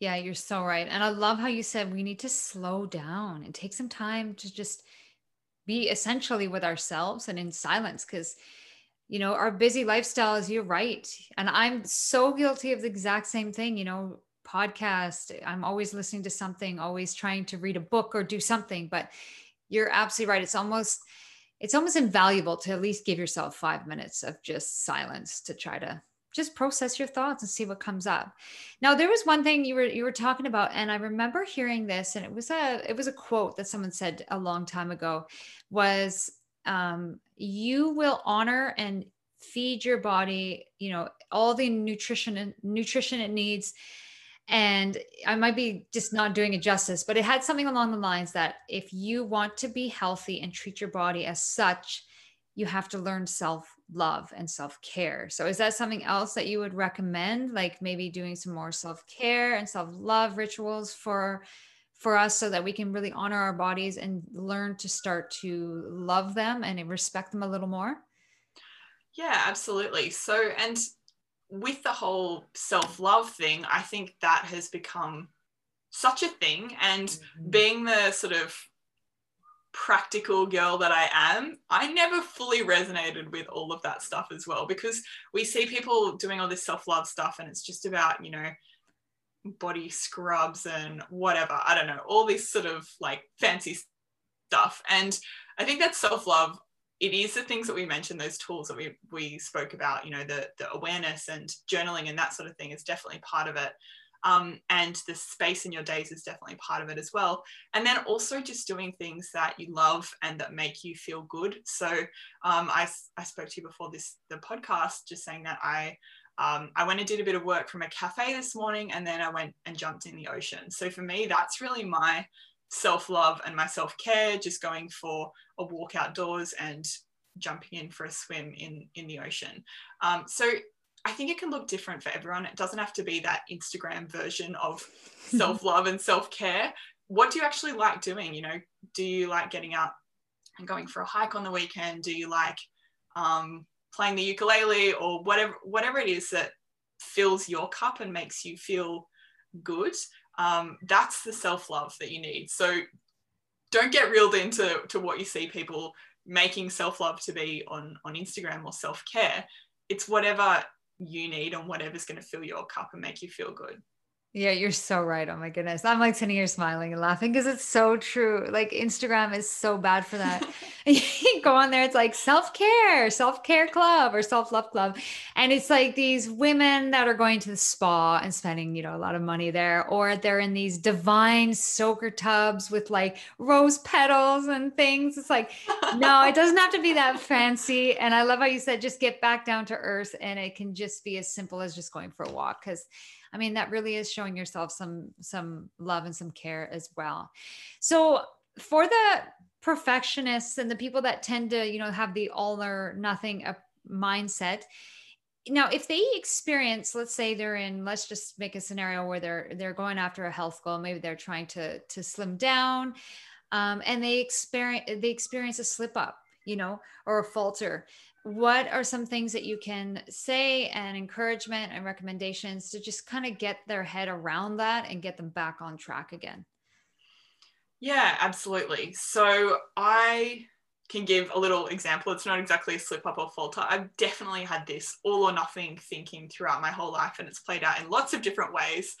Yeah, you're so right. And I love how you said we need to slow down and take some time to just be essentially with ourselves and in silence because you know our busy lifestyles you're right and i'm so guilty of the exact same thing you know podcast i'm always listening to something always trying to read a book or do something but you're absolutely right it's almost it's almost invaluable to at least give yourself five minutes of just silence to try to just process your thoughts and see what comes up. Now there was one thing you were you were talking about and I remember hearing this and it was a it was a quote that someone said a long time ago was um, you will honor and feed your body, you know, all the nutrition and nutrition it needs and I might be just not doing it justice, but it had something along the lines that if you want to be healthy and treat your body as such, you have to learn self love and self care. So, is that something else that you would recommend? Like maybe doing some more self care and self love rituals for for us so that we can really honor our bodies and learn to start to love them and respect them a little more? Yeah, absolutely. So, and with the whole self love thing, I think that has become such a thing. And mm-hmm. being the sort of practical girl that I am, I never fully resonated with all of that stuff as well because we see people doing all this self love stuff and it's just about, you know, body scrubs and whatever. I don't know, all this sort of like fancy stuff. And I think that self love, it is the things that we mentioned, those tools that we, we spoke about, you know, the, the awareness and journaling and that sort of thing is definitely part of it. Um, and the space in your days is definitely part of it as well. And then also just doing things that you love and that make you feel good. So um, I, I spoke to you before this the podcast, just saying that I um, I went and did a bit of work from a cafe this morning, and then I went and jumped in the ocean. So for me, that's really my self love and my self care. Just going for a walk outdoors and jumping in for a swim in in the ocean. Um, so I think it can look different for everyone. It doesn't have to be that Instagram version of self love and self care. What do you actually like doing? You know, do you like getting up and going for a hike on the weekend? Do you like um, playing the ukulele or whatever whatever it is that fills your cup and makes you feel good? Um, that's the self love that you need. So don't get reeled into to what you see people making self love to be on on Instagram or self care. It's whatever you need and whatever's going to fill your cup and make you feel good. Yeah, you're so right. Oh my goodness. I'm like sitting here smiling and laughing because it's so true. Like Instagram is so bad for that. you go on there, it's like self-care, self-care club or self-love club. And it's like these women that are going to the spa and spending, you know, a lot of money there, or they're in these divine soaker tubs with like rose petals and things. It's like, no, it doesn't have to be that fancy. And I love how you said just get back down to earth and it can just be as simple as just going for a walk. Cause I mean, that really is showing yourself some some love and some care as well. So for the perfectionists and the people that tend to, you know, have the all or nothing uh, mindset, now if they experience let's say they're in let's just make a scenario where they're they're going after a health goal maybe they're trying to to slim down um, and they experience they experience a slip up you know or a falter what are some things that you can say and encouragement and recommendations to just kind of get their head around that and get them back on track again? Yeah, absolutely. So I can give a little example. It's not exactly a slip up or falter. I've definitely had this all or nothing thinking throughout my whole life, and it's played out in lots of different ways.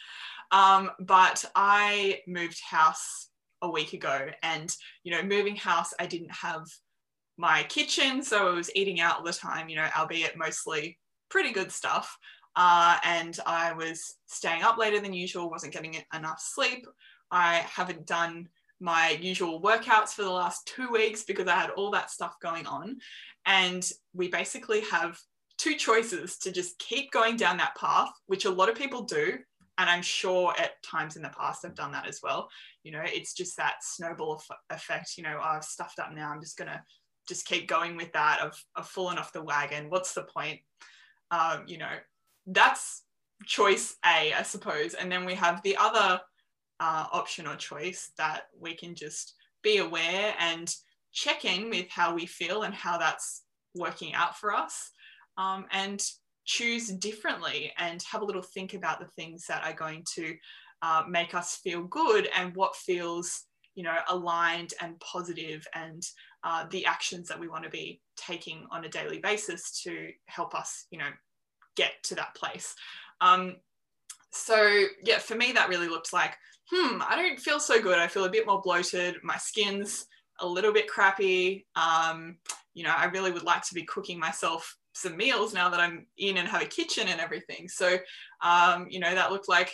Um, but I moved house a week ago, and you know, moving house, I didn't have my kitchen. So I was eating out all the time, you know, albeit mostly pretty good stuff. Uh, and I was staying up later than usual, wasn't getting enough sleep. I haven't done my usual workouts for the last two weeks because I had all that stuff going on. And we basically have two choices to just keep going down that path, which a lot of people do. And I'm sure at times in the past I've done that as well. You know, it's just that snowball effect. You know, oh, I've stuffed up now. I'm just going to just keep going with that of, of falling off the wagon. What's the point? Um, you know that's choice a i suppose. And then we have the other uh, option or choice that we can just be aware and check in with how we feel and how that's working out for us um, and choose differently and have a little think about the things that are going to uh, make us feel good and what feels you know aligned and positive and uh, the actions that we want to be taking on a daily basis to help us you know get to that place. Um, so yeah for me that really looked like hmm i don't feel so good. I feel a bit more bloated. My skin's a little bit crappy. Um, you know i really would like to be cooking myself some meals now that i'm in and have a kitchen and everything. So um, you know that looked like